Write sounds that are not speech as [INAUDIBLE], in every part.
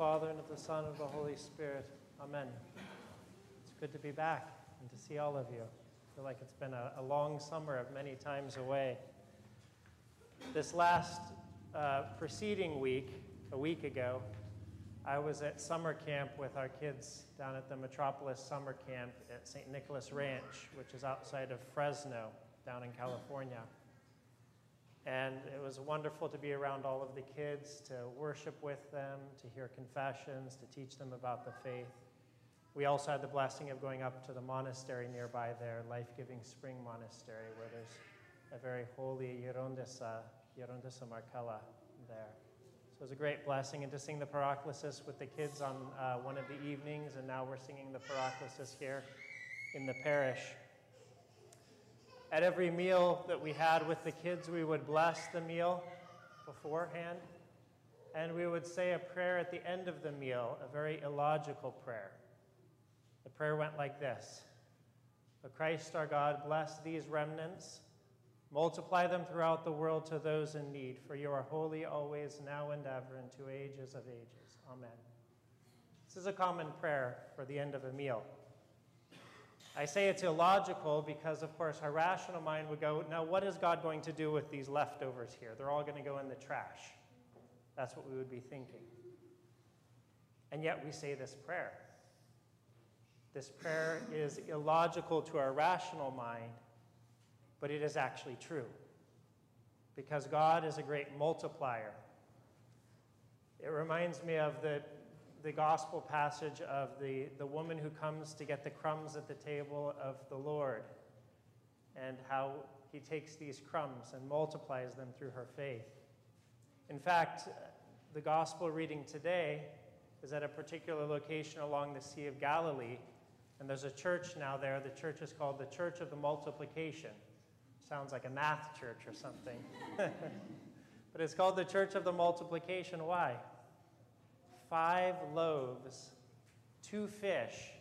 Father, and of the Son, and of the Holy Spirit. Amen. It's good to be back and to see all of you. I feel like it's been a, a long summer of many times away. This last uh, preceding week, a week ago, I was at summer camp with our kids down at the Metropolis Summer Camp at St. Nicholas Ranch, which is outside of Fresno, down in California. And it was wonderful to be around all of the kids, to worship with them, to hear confessions, to teach them about the faith. We also had the blessing of going up to the monastery nearby there, Life Giving Spring Monastery, where there's a very holy Gerondissa, Gerondissa Markella there. So it was a great blessing, and to sing the Paraclesis with the kids on uh, one of the evenings, and now we're singing the Paraclesis here in the parish. At every meal that we had with the kids, we would bless the meal beforehand, and we would say a prayer at the end of the meal, a very illogical prayer. The prayer went like this O Christ our God, bless these remnants, multiply them throughout the world to those in need, for you are holy always, now and ever, and to ages of ages. Amen. This is a common prayer for the end of a meal. I say it's illogical because, of course, our rational mind would go, now what is God going to do with these leftovers here? They're all going to go in the trash. That's what we would be thinking. And yet we say this prayer. This prayer is illogical to our rational mind, but it is actually true. Because God is a great multiplier. It reminds me of the the gospel passage of the, the woman who comes to get the crumbs at the table of the Lord and how he takes these crumbs and multiplies them through her faith. In fact, the gospel reading today is at a particular location along the Sea of Galilee, and there's a church now there. The church is called the Church of the Multiplication. Sounds like a math church or something. [LAUGHS] but it's called the Church of the Multiplication. Why? Five loaves, two fish,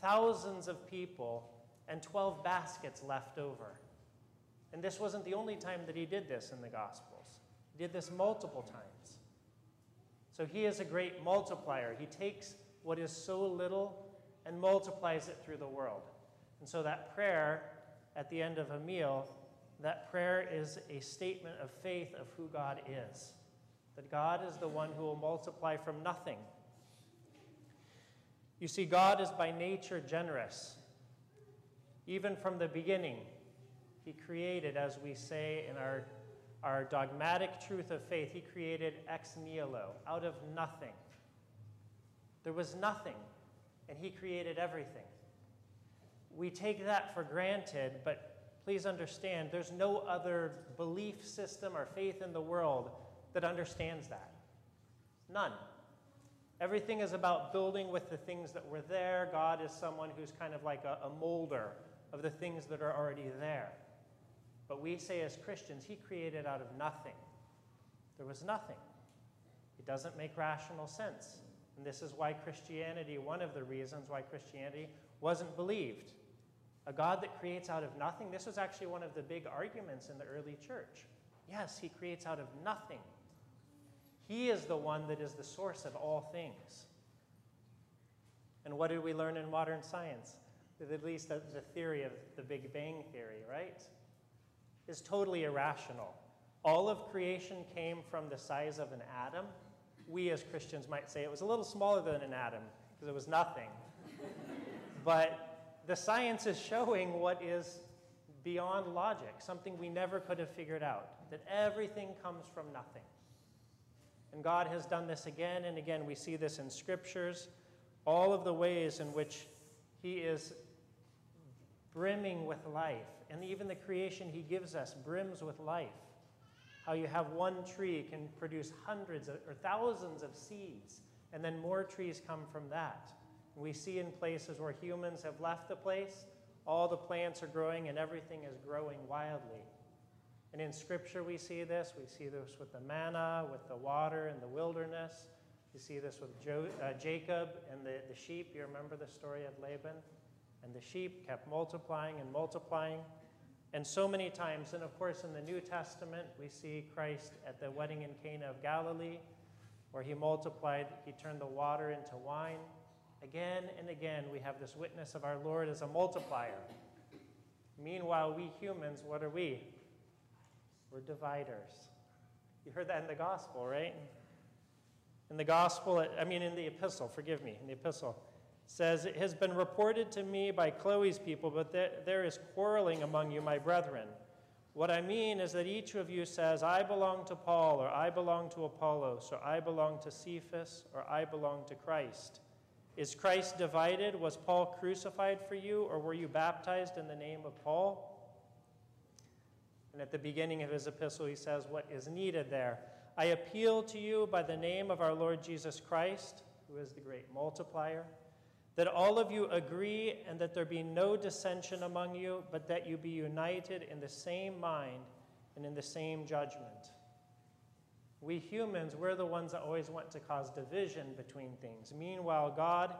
thousands of people, and 12 baskets left over. And this wasn't the only time that he did this in the Gospels. He did this multiple times. So he is a great multiplier. He takes what is so little and multiplies it through the world. And so that prayer at the end of a meal, that prayer is a statement of faith of who God is that God is the one who will multiply from nothing. You see, God is by nature generous. Even from the beginning, He created, as we say in our, our dogmatic truth of faith, He created ex nihilo, out of nothing. There was nothing, and He created everything. We take that for granted, but please understand there's no other belief system or faith in the world that understands that? None. Everything is about building with the things that were there. God is someone who's kind of like a, a molder of the things that are already there. But we say as Christians, He created out of nothing. There was nothing. It doesn't make rational sense. And this is why Christianity, one of the reasons why Christianity wasn't believed. A God that creates out of nothing, this was actually one of the big arguments in the early church. Yes, He creates out of nothing. He is the one that is the source of all things. And what did we learn in modern science? At least the theory of the Big Bang Theory, right? Is totally irrational. All of creation came from the size of an atom. We as Christians might say it was a little smaller than an atom because it was nothing. [LAUGHS] but the science is showing what is beyond logic, something we never could have figured out that everything comes from nothing. And God has done this again and again. We see this in scriptures, all of the ways in which He is brimming with life. And even the creation He gives us brims with life. How you have one tree can produce hundreds or thousands of seeds, and then more trees come from that. We see in places where humans have left the place, all the plants are growing and everything is growing wildly. And in Scripture, we see this. We see this with the manna, with the water in the wilderness. You see this with jo- uh, Jacob and the, the sheep. You remember the story of Laban? And the sheep kept multiplying and multiplying. And so many times, and of course, in the New Testament, we see Christ at the wedding in Cana of Galilee. where he multiplied, he turned the water into wine. Again and again, we have this witness of our Lord as a multiplier. Meanwhile, we humans, what are we? We're dividers. You heard that in the gospel, right? In the gospel, I mean, in the epistle, forgive me, in the epistle, says, It has been reported to me by Chloe's people, but there, there is quarreling among you, my brethren. What I mean is that each of you says, I belong to Paul, or I belong to Apollos, or I belong to Cephas, or I belong to Christ. Is Christ divided? Was Paul crucified for you, or were you baptized in the name of Paul? And at the beginning of his epistle, he says what is needed there. I appeal to you by the name of our Lord Jesus Christ, who is the great multiplier that all of you agree and that there be no dissension among you, but that you be united in the same mind and in the same judgment. We humans, we're the ones that always want to cause division between things. Meanwhile, God,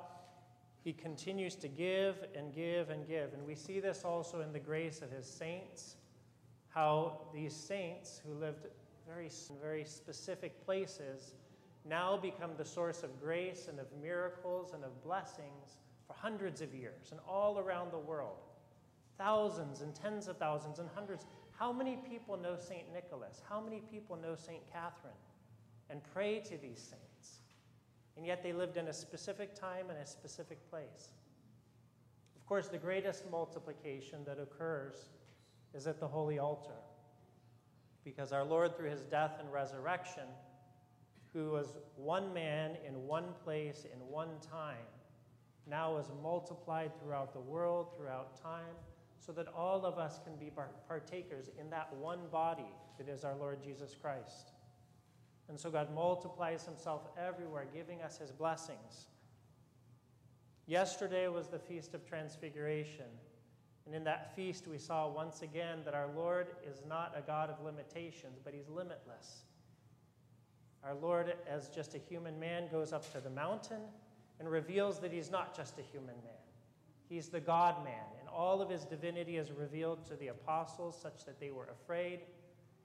He continues to give and give and give. And we see this also in the grace of His saints, how these saints who lived very, very specific places now become the source of grace and of miracles and of blessings for hundreds of years and all around the world. Thousands and tens of thousands and hundreds. How many people know St. Nicholas? How many people know St. Catherine and pray to these saints? And yet they lived in a specific time and a specific place. Of course, the greatest multiplication that occurs is at the holy altar. Because our Lord, through his death and resurrection, who was one man in one place in one time, now is multiplied throughout the world, throughout time, so that all of us can be partakers in that one body that is our Lord Jesus Christ. And so God multiplies himself everywhere, giving us his blessings. Yesterday was the Feast of Transfiguration. And in that feast, we saw once again that our Lord is not a God of limitations, but he's limitless. Our Lord, as just a human man, goes up to the mountain and reveals that he's not just a human man. He's the God man, and all of his divinity is revealed to the apostles such that they were afraid.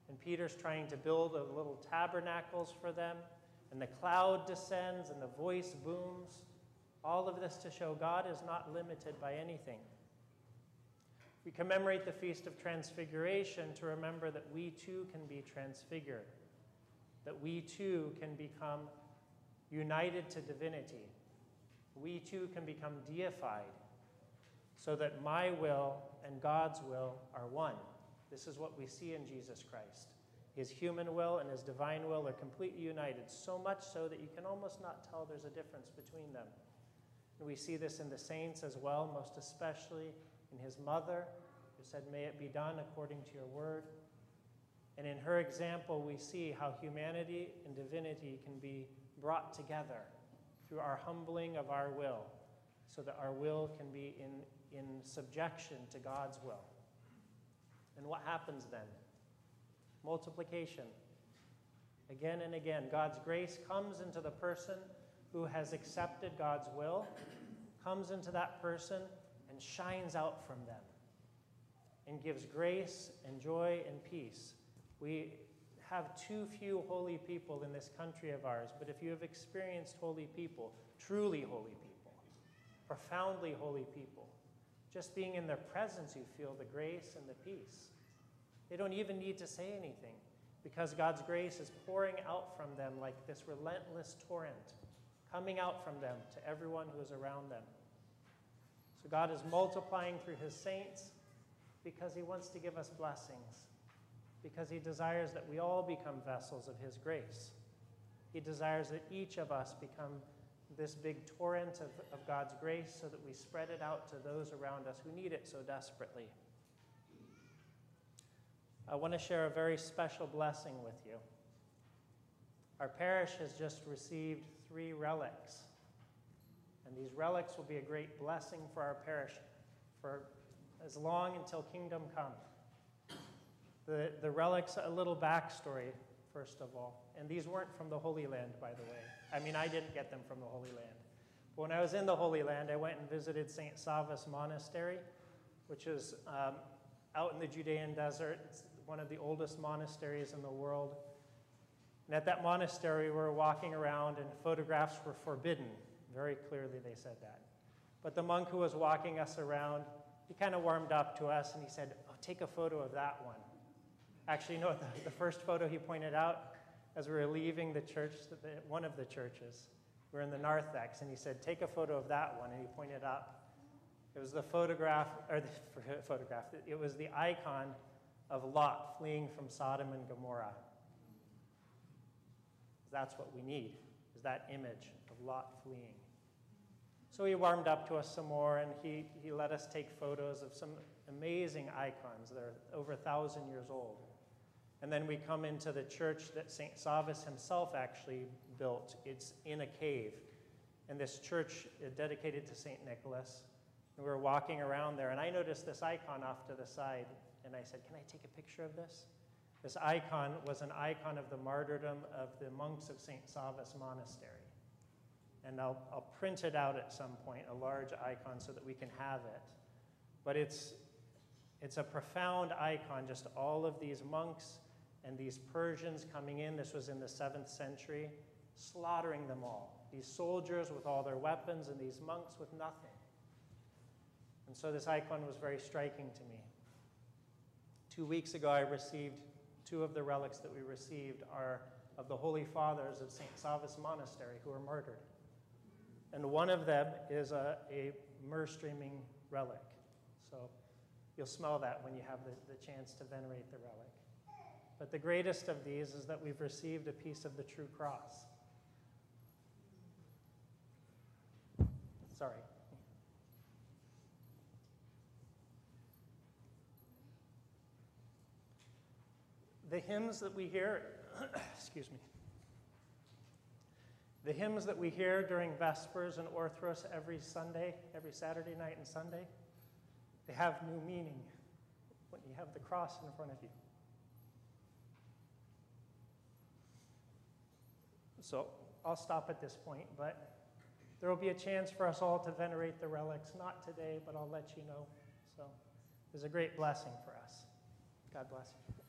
And Peter's trying to build a little tabernacles for them, and the cloud descends and the voice booms. All of this to show God is not limited by anything. We commemorate the Feast of Transfiguration to remember that we too can be transfigured that we too can become united to divinity. We too can become deified so that my will and God's will are one. This is what we see in Jesus Christ. His human will and his divine will are completely united, so much so that you can almost not tell there's a difference between them. And we see this in the saints as well, most especially in his mother, who said, May it be done according to your word. And in her example, we see how humanity and divinity can be brought together through our humbling of our will, so that our will can be in, in subjection to God's will. And what happens then? Multiplication. Again and again, God's grace comes into the person who has accepted God's will, comes into that person and shines out from them, and gives grace and joy and peace we have too few holy people in this country of ours, but if you have experienced holy people, truly holy people, profoundly holy people, just being in their presence, you feel the grace and the peace. They don't even need to say anything because God's grace is pouring out from them like this relentless torrent, coming out from them to everyone who is around them. So God is multiplying through his saints because he wants to give us blessings because he desires that we all become vessels of his grace. He desires that each of us become this big torrent of, of God's grace so that we spread it out to those around us who need it so desperately. I want to share a very special blessing with you. Our parish has just received three relics, and these relics will be a great blessing for our parish for as long until kingdom come. The, the relics, a little backstory, first of all. And these weren't from the Holy Land, by the way. I mean, I didn't get them from the Holy Land. But when I was in the Holy Land, I went and visited St. Savas Monastery, which is um, out in the Judean desert. It's one of the oldest monasteries in the world. And at that monastery, we were walking around, and photographs were forbidden. Very clearly, they said that. But the monk who was walking us around, he kind of warmed up to us and he said, Oh, take a photo of that one. Actually, no, [LAUGHS] the, the first photo he pointed out as we were leaving the church, the, one of the churches, we were in the narthex, and he said, Take a photo of that one. And he pointed up. It was the photograph, or the [LAUGHS] photograph, it was the icon of Lot fleeing from Sodom and Gomorrah. That's what we need, is that image of Lot fleeing. So he warmed up to us some more and he, he let us take photos of some amazing icons that are over a thousand years old. And then we come into the church that St. Savas himself actually built. It's in a cave. And this church is dedicated to St. Nicholas. And we were walking around there, and I noticed this icon off to the side. And I said, Can I take a picture of this? This icon was an icon of the martyrdom of the monks of St. Savas Monastery. And I'll, I'll print it out at some point, a large icon, so that we can have it. But it's, it's a profound icon, just all of these monks and these Persians coming in. This was in the 7th century, slaughtering them all. These soldiers with all their weapons, and these monks with nothing. And so this icon was very striking to me. Two weeks ago, I received two of the relics that we received are of the Holy Fathers of St. Savas Monastery who were murdered. And one of them is a, a myrrh streaming relic. So you'll smell that when you have the, the chance to venerate the relic. But the greatest of these is that we've received a piece of the true cross. Sorry. The hymns that we hear, [COUGHS] excuse me, the hymns that we hear during Vespers and Orthros every Sunday, every Saturday night and Sunday, they have new meaning when you have the cross in front of you. So I'll stop at this point, but there will be a chance for us all to venerate the relics, not today, but I'll let you know. So it's a great blessing for us. God bless you.